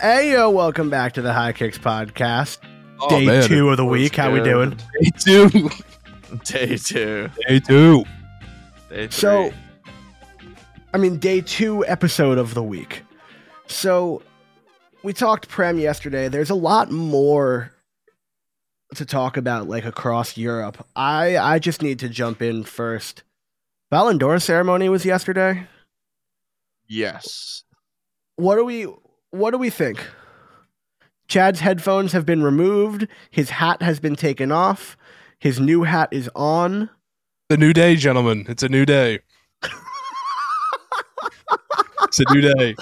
Hey yo, welcome back to the High Kicks podcast. Oh, Day man. two of the What's week. How we good? doing? Day two. Day two. Day two. Day three. So, I mean, day two episode of the week. So, we talked Prem yesterday. There's a lot more to talk about, like across Europe. I I just need to jump in first. Ballon d'Or ceremony was yesterday. yes. What are we What do we think? Chad's headphones have been removed. His hat has been taken off. His new hat is on. The new day, gentlemen. It's a new day. it's a new day.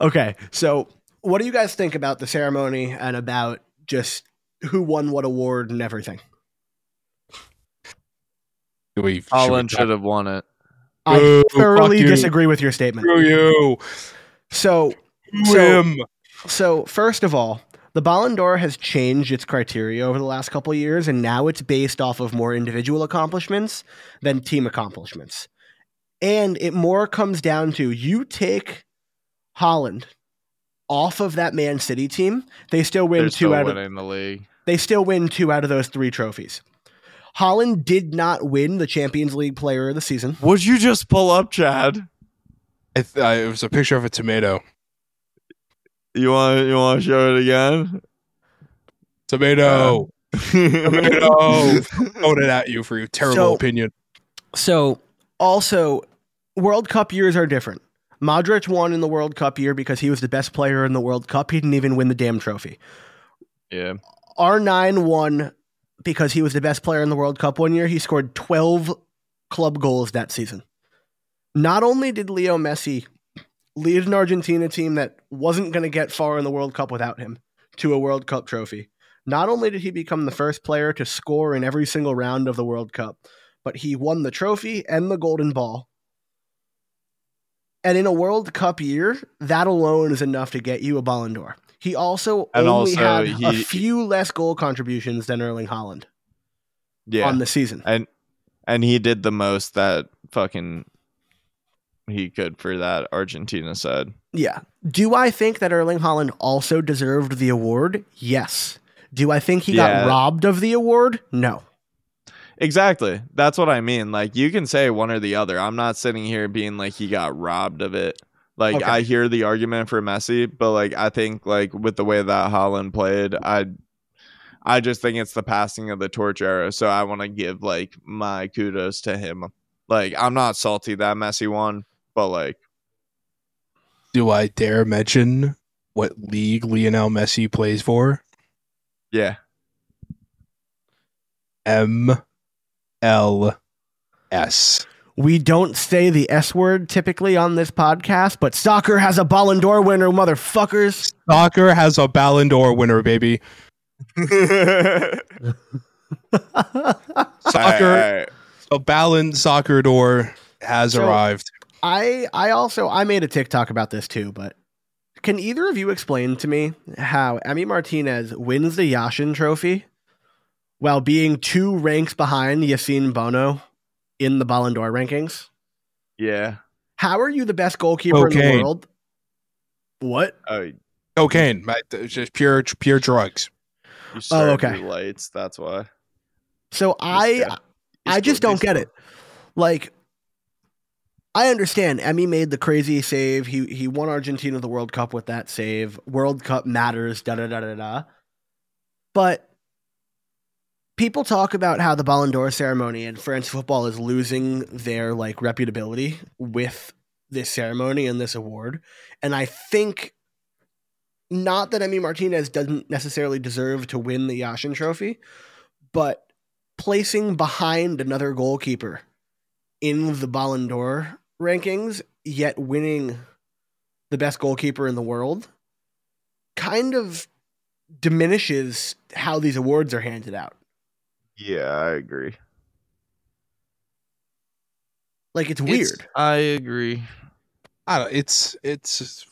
okay, so what do you guys think about the ceremony and about just who won what award and everything? Do we, should Haaland we should have won it. I Boo, thoroughly fuck you. disagree with your statement. Screw you. So, Screw So- so first of all, the Ballon d'Or has changed its criteria over the last couple of years, and now it's based off of more individual accomplishments than team accomplishments. And it more comes down to you take Haaland off of that Man City team, they still win They're two still out of the league. they still win two out of those three trophies. Haaland did not win the Champions League Player of the Season. What'd you just pull up, Chad? I th- uh, it was a picture of a tomato. You want you want to show it again? Tomato. Tomato. Throwing it at you for your terrible So- opinion. So, also, World Cup years are different. Modric won in the World Cup year because he was the best player in the World Cup. He didn't even win the damn trophy. yeah. R9 won because he was the best player in the World Cup one year. He scored 12 club goals that season. Not only did Leo Messi lead an Argentina team that wasn't going to get far in the World Cup without him to a World Cup trophy, not only did he become the first player to score in every single round of the World Cup, but he won the trophy and the Golden Ball. And in a World Cup year, that alone is enough to get you a Ballon d'Or. He also And only also had a few less goal contributions than Erling Haaland Yeah. on the season. and and he did the most that fucking he could for that Argentina side. Yeah. Do I think that Erling Haaland also deserved the award? Yes. Do I think he Yeah. got robbed of the award? No. Exactly. That's what I mean. Like you can say one or the other. I'm not sitting here being like he got robbed of it. Like Okay. I hear the argument for Messi, but like I think like with the way that Haaland played, I I just think it's the passing of the torch era. So I want to give like my kudos to him. Like I'm not salty that Messi won, but like Do I dare mention what league Lionel Messi plays for? yeah. M L S. We don't say the S word typically on this podcast, but soccer has a Ballon d'Or winner, motherfuckers. Soccer has a Ballon d'Or winner, baby. Soccer, Alright, a Ballon Soccer door has So- arrived. I I also I made a TikTok about this too, but can either of you explain to me how Emi Martinez wins the Yashin trophy while being two ranks behind Yassine Bounou in the Ballon d'Or rankings? yeah. How are you the best goalkeeper in the world? What? Oh, Cocaine, my- it's just pure pure drugs. you oh, started okay. lights. That's why. So I I just don't get it. Like I understand Emi made the crazy save. He he won Argentina the World Cup with that save. World Cup matters, da da da da da. But people talk about how the Ballon d'Or ceremony and France Football is losing their like reputability with this ceremony and this award. And I think not that Emi Martinez doesn't necessarily deserve to win the Yashin trophy, but placing behind another goalkeeper in the Ballon d'Or rankings, yet winning the best goalkeeper in the world, kind of diminishes how these awards are handed out. Yeah, I agree. Like it's It's- weird. I agree. I don't. It's it's it's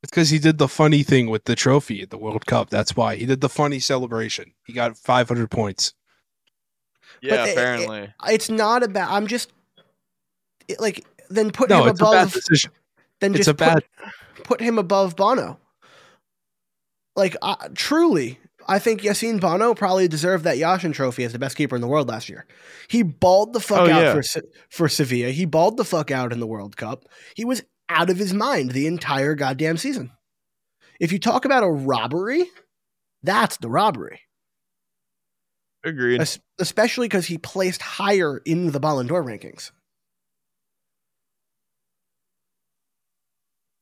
because he did the funny thing with the trophy at the World Cup. That's why he did the funny celebration. He got 500 points. Yeah, it- it- apparently. It's not about. I'm just it- like then put No, him it's a bad above. decision. Then It's just a bad. put, put him above Bounou. like uh, truly, I think Yassine Bounou probably deserved that Yashin trophy as the best keeper in the world last year. He balled the fuck Oh, out yeah. for for Sevilla. He balled the fuck out in the World Cup. He was out of his mind the entire goddamn season. If you talk about a robbery, that's the robbery. Agreed. Es- especially because he placed higher in the Ballon d'Or rankings.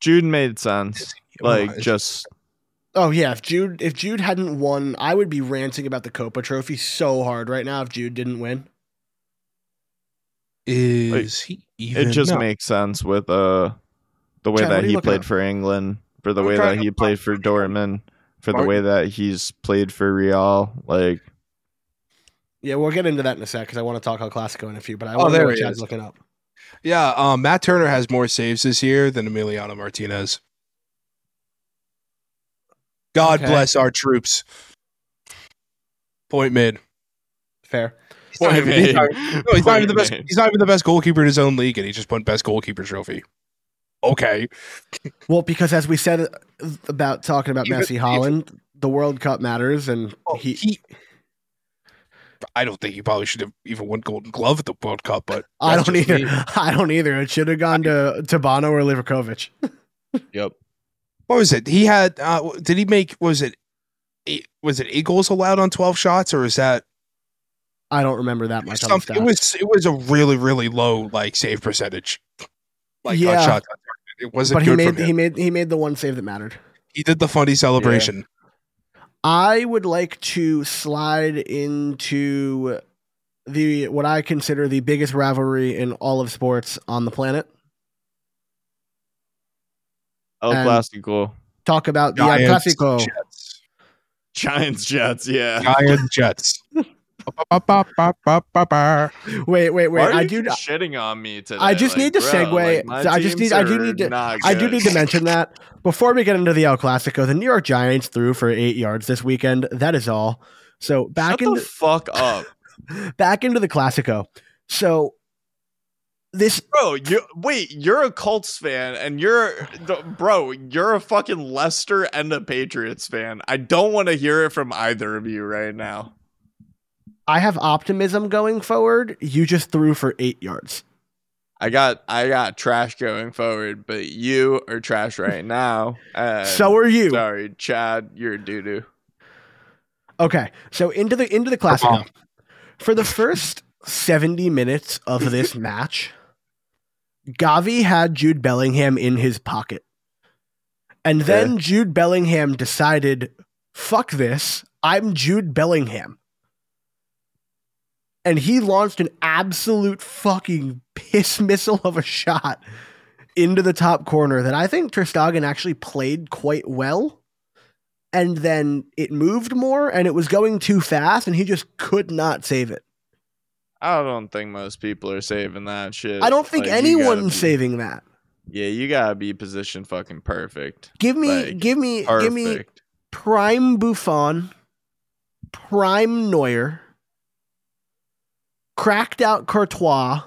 Jude made sense. Like just Oh yeah, if Jude if Jude hadn't won, I would be ranting about the Kopa Trophy so hard right now if Jude didn't win. is he even? it just no. makes sense with uh the way Chad, that he played up? for England, for the I'm way that he played for Dortmund, for the way that he's played for Real. Like Yeah, we'll get into that in a sec because I want to talk about Clasico in a few, but I Oh, want to know there what Chad's is. looking up. Yeah, um, Matt Turner has more saves this year than Emiliano Martinez. God Okay. bless our troops. Point made. Fair. He's not, Point even, he's made. not- no, he's not even the best. He's not even the best goalkeeper in his own league, and he just won best goalkeeper trophy. Okay, Well, because as we said about talking about Even- Messi Haaland, the World Cup matters, and he, he. I don't think he probably should have even won Golden Glove at the World Cup, but I don't just either. me. I don't either. It should have gone to to Bounou or Livakovic. Yep. What was it? He had. Uh, did he make? Was it? Eight, was it eight goals allowed on twelve shots, or is that I don't remember that much. on something? It was. It was a really, really low like save percentage. Like Yeah. shots. on target. It wasn't but he made he made he made the one save that mattered. He did the funny celebration. I would like to slide into the what I consider the biggest rivalry in all of sports on the planet. El And- Clasico. Talk about the El Clasico. Jets. Giants Jets, yeah. Giants, Jets. Wait, wait, wait. Are I you do. shitting on me today? I just need to bro, segue- my I just need- I do need to- I do need to mention that before we get into the El Clasico, the New York Giants threw for eight yards this weekend. That is all. So back Shut into the fuck up, back into the Clasico. So this bro. You wait. You're a Colts fan, and you're bro. You're a fucking Leicester and a Patriots fan. I don't want to hear it from either of you right now. I have optimism going forward. You just threw for eight yards. I got I got trash going forward, but you are trash right now. so are you. sorry, Chad. You're doo doo. Okay, so into the into the classic. Clasico. on. For the first 70 minutes of this match, Gavi had Jude Bellingham in his pocket. And then Jude Bellingham decided, fuck this, I'm Jude Bellingham. And he launched an absolute fucking piss missile of a shot into the top corner that I think ter Stegen actually played quite well. And then it moved more and it was going too fast and he just could not save it. I don't think most people are saving that shit. I don't think Like, anyone's be- saving that. Yeah, you gotta be position fucking perfect. Give me Like, give me give me prime Buffon, prime Neuer, cracked out Courtois,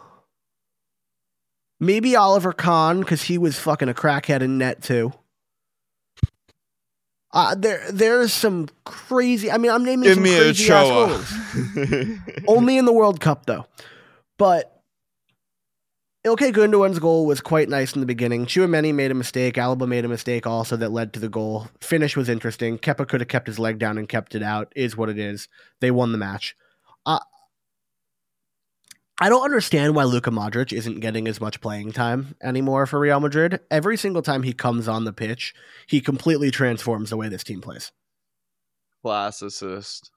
maybe Oliver Kahn because he was fucking a crackhead in net too. Uh, there there's some crazy. I mean, I'm naming Give some me crazy ass goals. Only in the World Cup though, but. Ilkay Gundogan's goal was quite nice in the beginning. Chouameni made a mistake. Alaba made a mistake also that led to the goal. Finish was interesting. Kepa could have kept his leg down and kept it out. Is what it is. They won the match. I don't understand why Luka Modric isn't getting as much playing time anymore for Real Madrid. Every single time he comes on the pitch, he completely transforms the way this team plays. Class assist.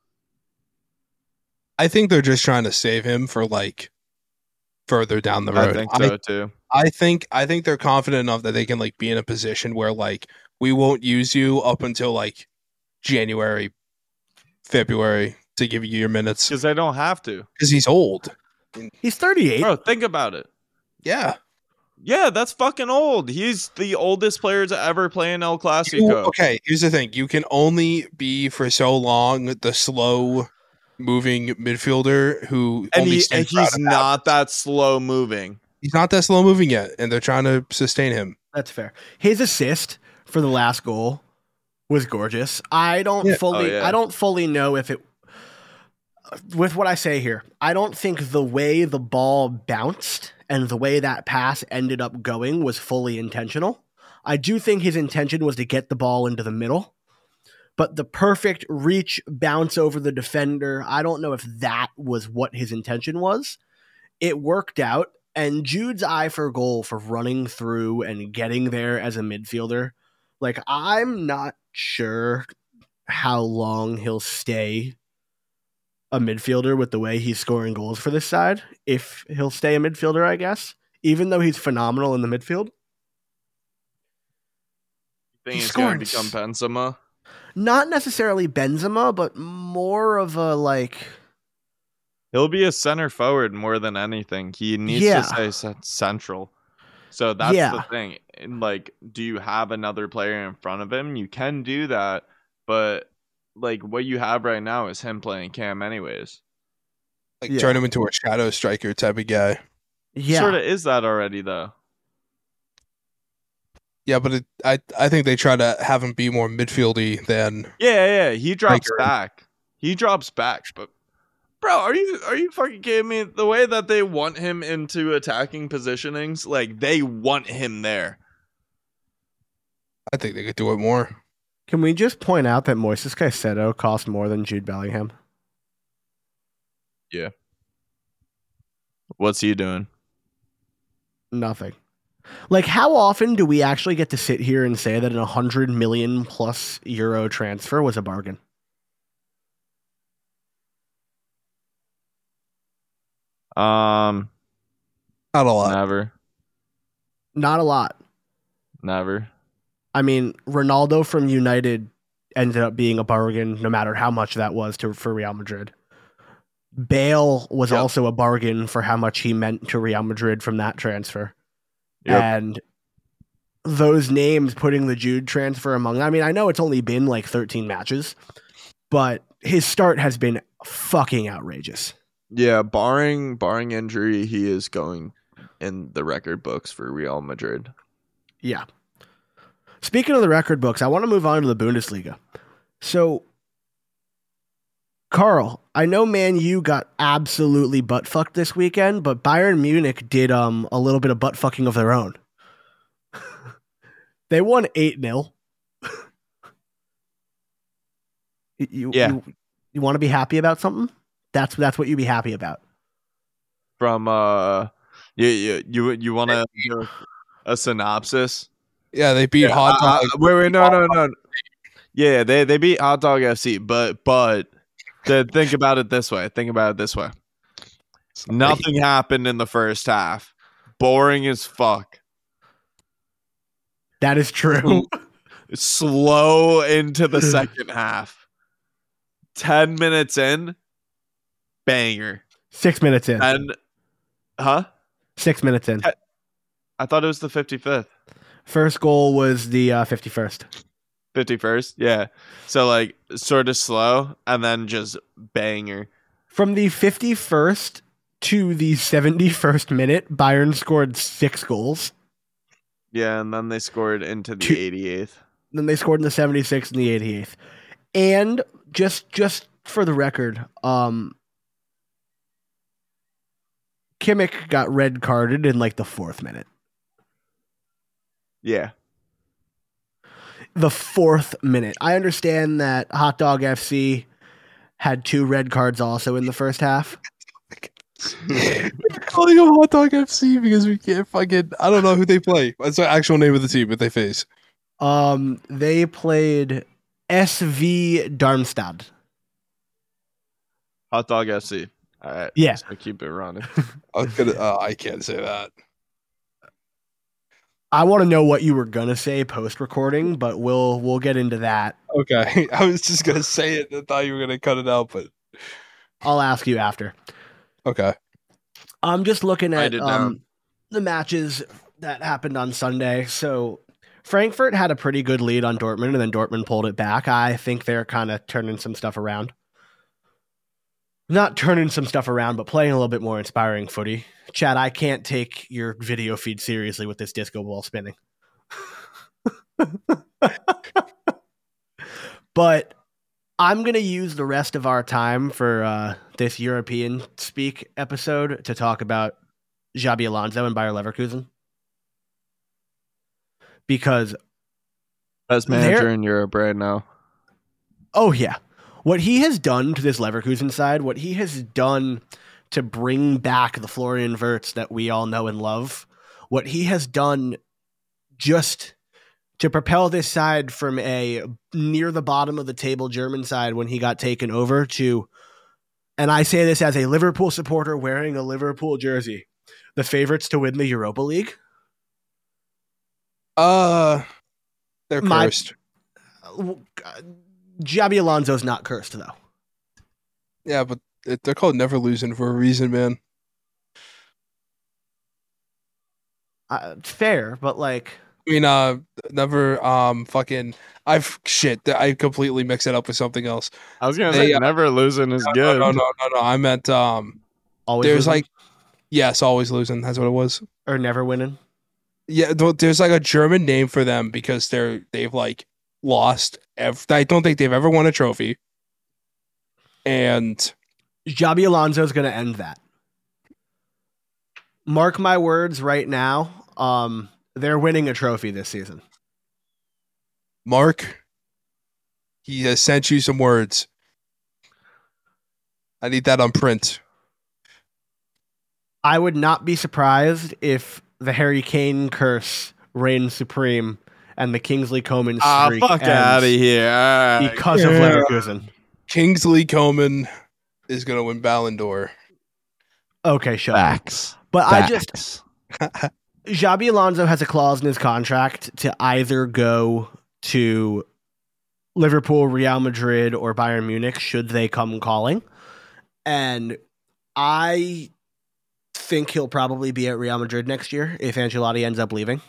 I think they're just trying to save him for like further down the road. I think so too. I think I think they're confident enough that they can like be in a position where like we won't use you up until like January, February to give you your minutes Because they don't have to. because he's old. He's 38. Bro, think about it. Yeah. Yeah, that's fucking old. He's the oldest player to ever play in El You- Clasico. okay, here's the thing: you can only be for so long the slow moving midfielder who And, only he, and he's not that slow moving. He's not that slow moving yet, and they're trying to sustain him. That's fair. His assist for the last goal was gorgeous. I don't Yeah. fully Oh, yeah. I don't fully know if it with what I say here. I don't think the way the ball bounced and the way that pass ended up going was fully intentional. I do think his intention was to get the ball into the middle. But the perfect reach bounce over the defender, I don't know if that was what his intention was. It worked out and Jude's eye for goal for running through and getting there as a midfielder like I'm not sure how long he'll stay a midfielder with the way he's scoring goals for this side. If he'll stay a midfielder, I guess, even though he's phenomenal in the midfield. think He he's going to become s- Benzema. Not necessarily Benzema, but more of a like He'll be a center forward more than anything. He needs Yeah. to stay cen- central. So that's Yeah. the thing. And, Like, do you have another player in front of him? You can do that, but like what you have right now is him playing Cam, anyways. Like Yeah. turn him into a shadow striker type of guy. yeah. Sort of is that already though. Yeah, but it, I I think they try to have him be more midfieldy than Yeah, yeah. He drops Striker. back. He drops back, but bro, are you are you fucking kidding me? The way that they want him into attacking positionings, like they want him there. I think they could do it more. Can we just point out that Moises Caicedo cost more than Jude Bellingham? Yeah. What's he doing? Nothing. Like, how often do we actually get to sit here and say that an 100 million plus euro transfer was a bargain? Um, Not a lot. never, Not a lot. never. I mean, Ronaldo from United ended up being a bargain, no matter how much that was to for Real Madrid. Bale was Yep. also a bargain for how much he meant to Real Madrid from that transfer. Yep. And those names putting the Jude transfer among I mean, I know it's only been like 13 matches, but his start has been fucking outrageous. Yeah, barring barring injury, he is going in the record books for Real Madrid. Yeah. Speaking of the record books, I want to move on to the Bundesliga. So, Carl, I know Man U got absolutely butt fucked this weekend, but Bayern Munich did um a little bit of butt fucking of their own. they won 8 0. You, Yeah. you, you want to be happy about something? That's that's what you'd be happy about. From uh, you you you, you want to a synopsis? Yeah, they beat Hot Uh, Dog. wait, wait, no, no, no. Yeah, they they beat Hot Dog FC, but but th- think about it this way. Think about it this way. Nothing happened in the first half. Boring as fuck. That is true. Slow into the second half. Ten minutes in, banger. Six minutes in. And huh? Six minutes in. I thought it was the fifty fifth. First goal was the uh, 51st. 51st yeah so like sort of slow and then just banger From the 51st to the 71st minute, Bayern scored six goals. yeah and then they scored into the Two- 88th Then they scored in the 76th and the 88th. And just just for the record, um Kimmich got red carded in like the fourth minute. Yeah The fourth minute. I understand that Hot Dog FC had two red cards also in the first half. We're calling them Hot Dog FC because we can't fucking. I don't know who they play. That's the actual name of the team that they face. Um, they played SV Darmstadt. hot dog fc all right Yeah. so keep it running I, was gonna, uh, I can't say that. I want to know what you were gonna say post recording, but we'll we'll get into that. Okay, I was just gonna say it. I thought you were gonna cut it out, but I'll ask you after. okay. I'm just looking at um, the matches that happened on Sunday. So Frankfurt had a pretty good lead on Dortmund, and then Dortmund pulled it back. I think they're kind of turning some stuff around. Not turning some stuff around, but playing a little bit more inspiring footy. Chad, I can't take your video feed seriously with this disco ball spinning. But I'm gonna use the rest of our time for uh, this European speak episode to talk about Xabi Alonso and Bayer Leverkusen because Best manager in Europe right now. Oh yeah. What he has done to this Leverkusen side, what he has done to bring back the Florian Wirtz that we all know and love, what he has done just to propel this side from a near the bottom of the table German side when he got taken over to and I say this as a Liverpool supporter wearing a Liverpool jersey, the favorites to win the Europa League. Uh, they're My- cursed. Xabi Alonso's not cursed though. Yeah, but it, they're called never losing for a reason, man. Uh, fair, but like I mean, uh, never, um, fucking, I've shit. I completely mix it up with something else. I was gonna They, say uh, never losing is No, good. no, no, no, no. I meant, um, always there's losing like, yes, always losing. That's what it was. or never winning. Yeah, there's like a German name for them because they're they've like lost. Ev- I don't think they've ever won a trophy. And Xabi Alonso is going to end that. Mark my words right now. Um, they're winning a trophy this season. Mark, he has sent you some words. I need that on print. I would not be surprised if the Harry Kane curse reigns supreme and the Kingsley Coman Ah, streak fuck ends out of here. All right. because of Leverkusen. Kingsley Coman is going to win Ballon d'Or. Okay, shut up. Facts. But I just Facts. Xabi Alonso has a clause in his contract to either go to Liverpool, Real Madrid, or Bayern Munich should they come calling. And I think he'll probably be at Real Madrid next year if Ancelotti ends up leaving.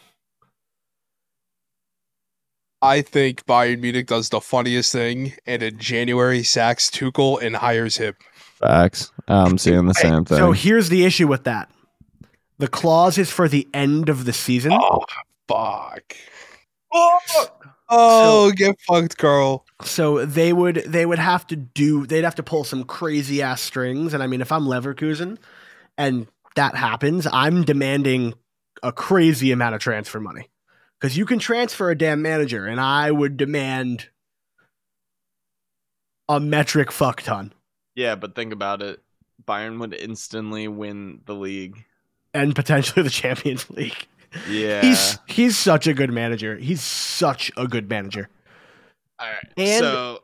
I think Bayern Munich does the funniest thing and in January sacks Tuchel and hires him. Facts. I'm seeing the same thing. So here's the issue with that. The clause is for the end of the season. Oh, fuck. Oh, get fucked, Carl. So they would they would have to do they'd have to pull some crazy ass strings. And I mean, if I'm Leverkusen and that happens, I'm demanding a crazy amount of transfer money because you can transfer a damn manager, and I would demand a metric fuck ton yeah, but think about it. Bayern would instantly win the league. and potentially the Champions League. Yeah. He's he's such a good manager. He's such a good manager. All right. And- so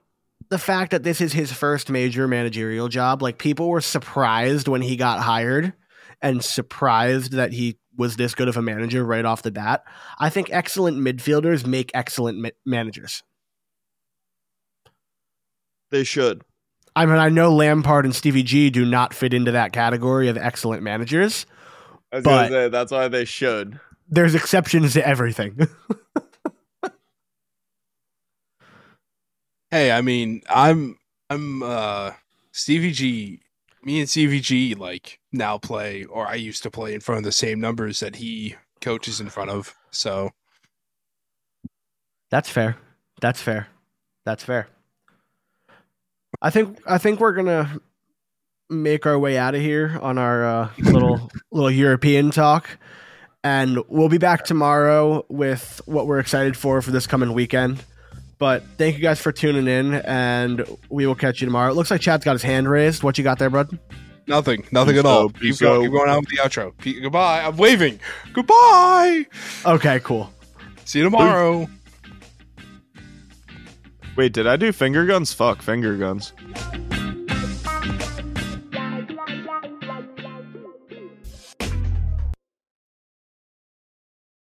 the fact that this is his first major managerial job, like people were surprised when he got hired and surprised that he was this good of a manager right off the bat. I think excellent midfielders make excellent ma- managers. they should. I mean, I know Lampard and Stevie G do not fit into that category of excellent managers. I was But- say that's why they should. There's exceptions to everything. Hey, I mean, I'm I'm uh Stevie G me and Stevie G like now play or I used to play in front of the same numbers that he coaches in front of. So That's fair. That's fair. That's fair. I think I think we're gonna make our way out of here on our uh, little little European talk, and we'll be back tomorrow with what we're excited for for this coming weekend. But thank you guys for tuning in, and we will catch you tomorrow. It looks like Chad's got his hand raised. What you got there, bud? Nothing, nothing Peace at all. out, Keep, peace go, keep going out with the outro. Pe- goodbye. I'm waving. Goodbye. Okay, cool. See you tomorrow. Wait, did I do finger guns? Fuck, finger guns.